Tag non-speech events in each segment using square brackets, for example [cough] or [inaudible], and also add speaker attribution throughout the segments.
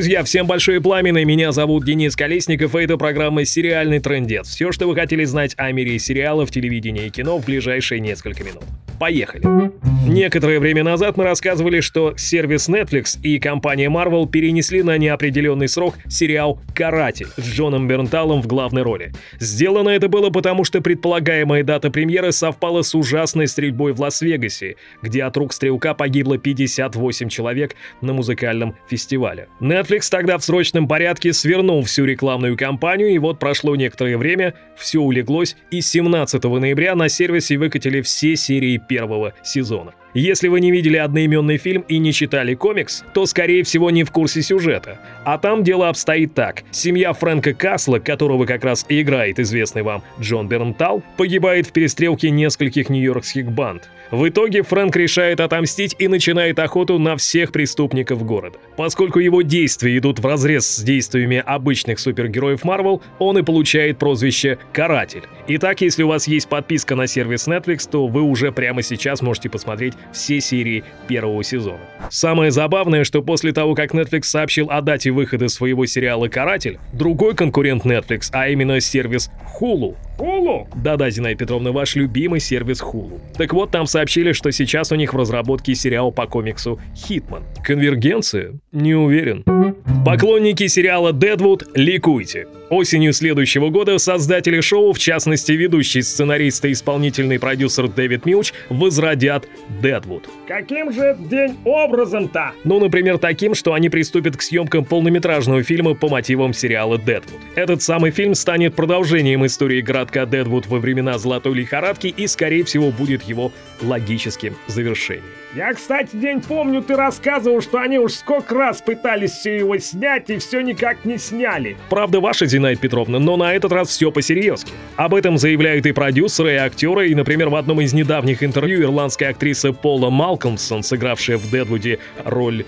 Speaker 1: Друзья, всем большое пламя, меня зовут Денис Колесников, и это программа «Сериальный трендец». Все, что вы хотели знать о мире сериалов, телевидения и кино в ближайшие несколько минут. Поехали! Некоторое время назад мы рассказывали, что сервис Netflix и компания Marvel перенесли на неопределенный срок сериал «Каратель» с Джоном Бернталом в главной роли. Сделано это было потому, что предполагаемая дата премьеры совпала с ужасной стрельбой в Лас-Вегасе, где от рук стрелка погибло 58 человек на музыкальном фестивале. Netflix тогда в срочном порядке свернул всю рекламную кампанию, и вот прошло некоторое время, все улеглось, и 17 ноября на сервисе выкатили все серии первого сезона. Если вы не видели одноименный фильм и не читали комикс, то, скорее всего, не в курсе сюжета. А там дело обстоит так. Семья Фрэнка Касла, которого как раз и играет известный вам Джон Бернтал, погибает в перестрелке нескольких нью-йоркских банд. В итоге Фрэнк решает отомстить и начинает охоту на всех преступников города. Поскольку его действия идут вразрез с действиями обычных супергероев Марвел, он и получает прозвище «Каратель». Итак, если у вас есть подписка на сервис Netflix, то вы уже прямо сейчас можете посмотреть все серии первого сезона. Самое забавное, что после того, как Netflix сообщил о дате выхода своего сериала «Каратель», другой конкурент Netflix, а именно сервис Hulu,
Speaker 2: Hulu?
Speaker 1: Да-да, Зинаида Петровна, ваш любимый сервис Hulu. Так вот, там сообщили, что сейчас у них в разработке сериал по комиксу «Хитман». Конвергенция? Не уверен. Поклонники сериала «Дедвуд» ликуйте. Осенью следующего года создатели шоу, в частности ведущий сценарист и исполнительный продюсер Дэвид Милч, возродят Дедвуд.
Speaker 2: Каким же день образом-то?
Speaker 1: Ну, например, таким, что они приступят к съемкам полнометражного фильма по мотивам сериала Дедвуд. Этот самый фильм станет продолжением истории городка Дедвуд во времена Золотой лихорадки и, скорее всего, будет его логическим завершением.
Speaker 2: Я, кстати, день помню, ты рассказывал, что они уж сколько раз пытались все его снять и все никак не сняли.
Speaker 1: Правда ваша, Зинаида Петровна, но на этот раз все по-серьезки. Об этом заявляют и продюсеры, и актеры, и, например, в одном из недавних интервью ирландская актриса Пола Малкомсон, сыгравшая в Дедвуде роль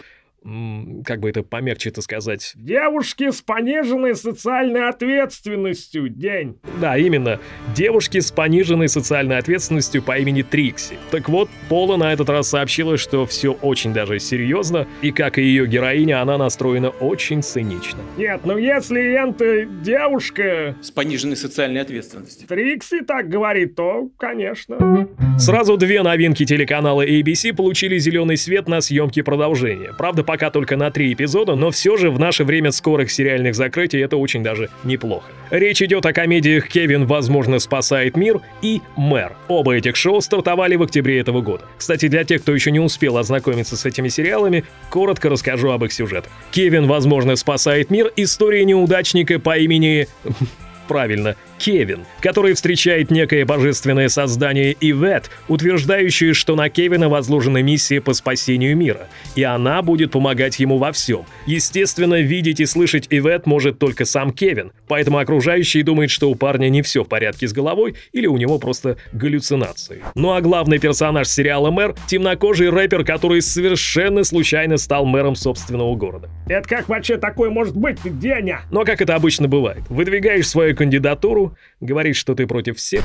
Speaker 1: как бы это помягче-то сказать?
Speaker 2: Девушки с пониженной социальной ответственностью, день.
Speaker 1: Да, именно. Девушки с пониженной социальной ответственностью по имени Трикси. Так вот, Пола на этот раз сообщила, что все очень даже серьезно, и как и ее героиня, она настроена очень цинично.
Speaker 2: Нет, ну если это девушка...
Speaker 3: С пониженной социальной ответственностью.
Speaker 2: Трикси так говорит, то, конечно.
Speaker 1: Сразу две новинки телеканала ABC получили зеленый свет на съемки продолжения. Правда, пока только на три эпизода, но все же в наше время скорых сериальных закрытий это очень даже неплохо. Речь идет о комедиях «Кевин, возможно, спасает мир» и «Мэр». Оба этих шоу стартовали в октябре этого года. Кстати, для тех, кто еще не успел ознакомиться с этими сериалами, коротко расскажу об их сюжетах. «Кевин, возможно, спасает мир» — история неудачника по имени... [laughs] Правильно, Кевин, который встречает некое божественное создание Ивет, утверждающее, что на Кевина возложена миссия по спасению мира, и она будет помогать ему во всем. Естественно, видеть и слышать Ивет может только сам Кевин, поэтому окружающие думают, что у парня не все в порядке с головой или у него просто галлюцинации. Ну а главный персонаж сериала «Мэр» — темнокожий рэпер, который совершенно случайно стал мэром собственного города.
Speaker 2: Это как вообще такое может быть, Деня?
Speaker 1: Но как это обычно бывает, выдвигаешь свою кандидатуру, говоришь, что ты против всех.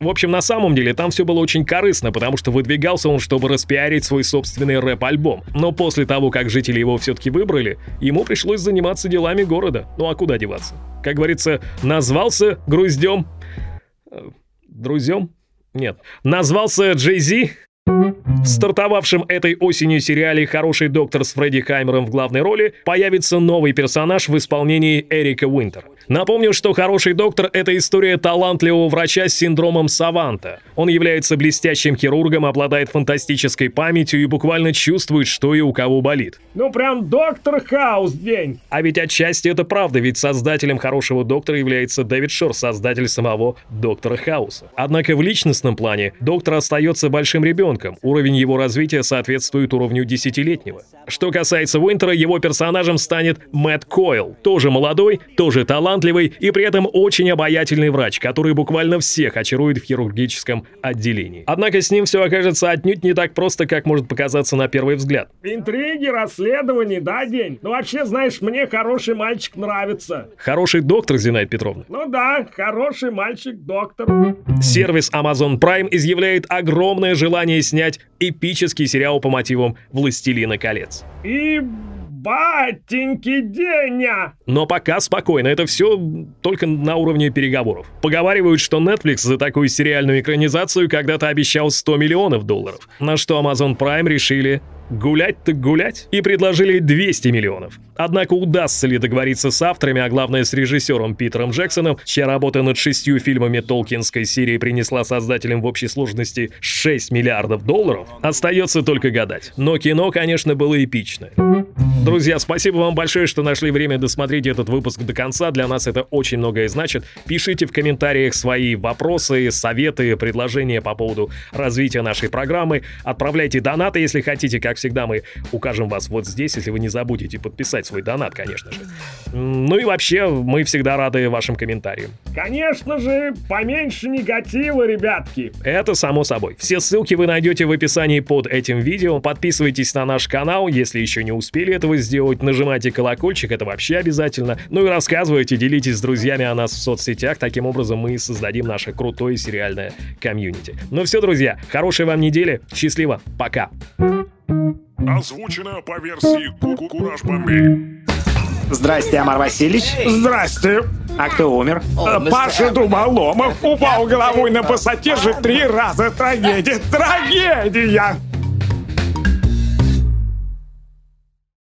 Speaker 1: В общем, на самом деле там все было очень корыстно, потому что выдвигался он, чтобы распиарить свой собственный рэп-альбом. Но после того, как жители его все-таки выбрали, ему пришлось заниматься делами города. Ну а куда деваться? Как говорится, назвался груздем... Э, друзьем? Нет. Назвался Джей Зи, в стартовавшем этой осенью сериале «Хороший доктор» с Фредди Хаймером в главной роли появится новый персонаж в исполнении Эрика Уинтер. Напомню, что «Хороший доктор» — это история талантливого врача с синдромом Саванта. Он является блестящим хирургом, обладает фантастической памятью и буквально чувствует, что и у кого болит.
Speaker 2: Ну прям доктор Хаус день.
Speaker 1: А ведь отчасти это правда, ведь создателем «Хорошего доктора» является Дэвид Шор, создатель самого доктора Хауса. Однако в личностном плане доктор остается большим ребенком, уровень его развития соответствует уровню десятилетнего. Что касается Уинтера, его персонажем станет Мэтт Койл, тоже молодой, тоже талантливый и при этом очень обаятельный врач, который буквально всех очарует в хирургическом отделении. Однако с ним все окажется отнюдь не так просто, как может показаться на первый взгляд.
Speaker 2: Интриги, расследования, да, день? Ну вообще, знаешь, мне хороший мальчик нравится.
Speaker 1: Хороший доктор, Зинаида Петровна?
Speaker 2: Ну да, хороший мальчик-доктор.
Speaker 1: Сервис Amazon Prime изъявляет огромное желание снять эпический сериал по мотивам «Властелина колец».
Speaker 2: И батеньки Деня!
Speaker 1: Но пока спокойно, это все только на уровне переговоров. Поговаривают, что Netflix за такую сериальную экранизацию когда-то обещал 100 миллионов долларов, на что Amazon Prime решили Гулять так гулять? И предложили 200 миллионов. Однако удастся ли договориться с авторами, а главное с режиссером Питером Джексоном, чья работа над шестью фильмами Толкинской серии принесла создателям в общей сложности 6 миллиардов долларов, остается только гадать. Но кино, конечно, было эпичное. Друзья, спасибо вам большое, что нашли время досмотреть этот выпуск до конца. Для нас это очень многое значит. Пишите в комментариях свои вопросы, советы, предложения по поводу развития нашей программы. Отправляйте донаты, если хотите, как всегда, мы укажем вас вот здесь, если вы не забудете подписать свой донат, конечно же. Ну и вообще, мы всегда рады вашим комментариям.
Speaker 2: Конечно же, поменьше негатива, ребятки.
Speaker 1: Это само собой. Все ссылки вы найдете в описании под этим видео. Подписывайтесь на наш канал, если еще не успели этого сделать. Нажимайте колокольчик, это вообще обязательно. Ну и рассказывайте, делитесь с друзьями о нас в соцсетях. Таким образом мы создадим наше крутое сериальное комьюнити. Ну все, друзья, хорошей вам недели. Счастливо. Пока.
Speaker 4: Озвучено по версии Кураж Бомбей.
Speaker 5: Здрасте, Амар Васильевич.
Speaker 2: Здрасте.
Speaker 5: А кто умер?
Speaker 2: Паша Дуболомов упал головой на пассатижи три раза. Трагедия, трагедия.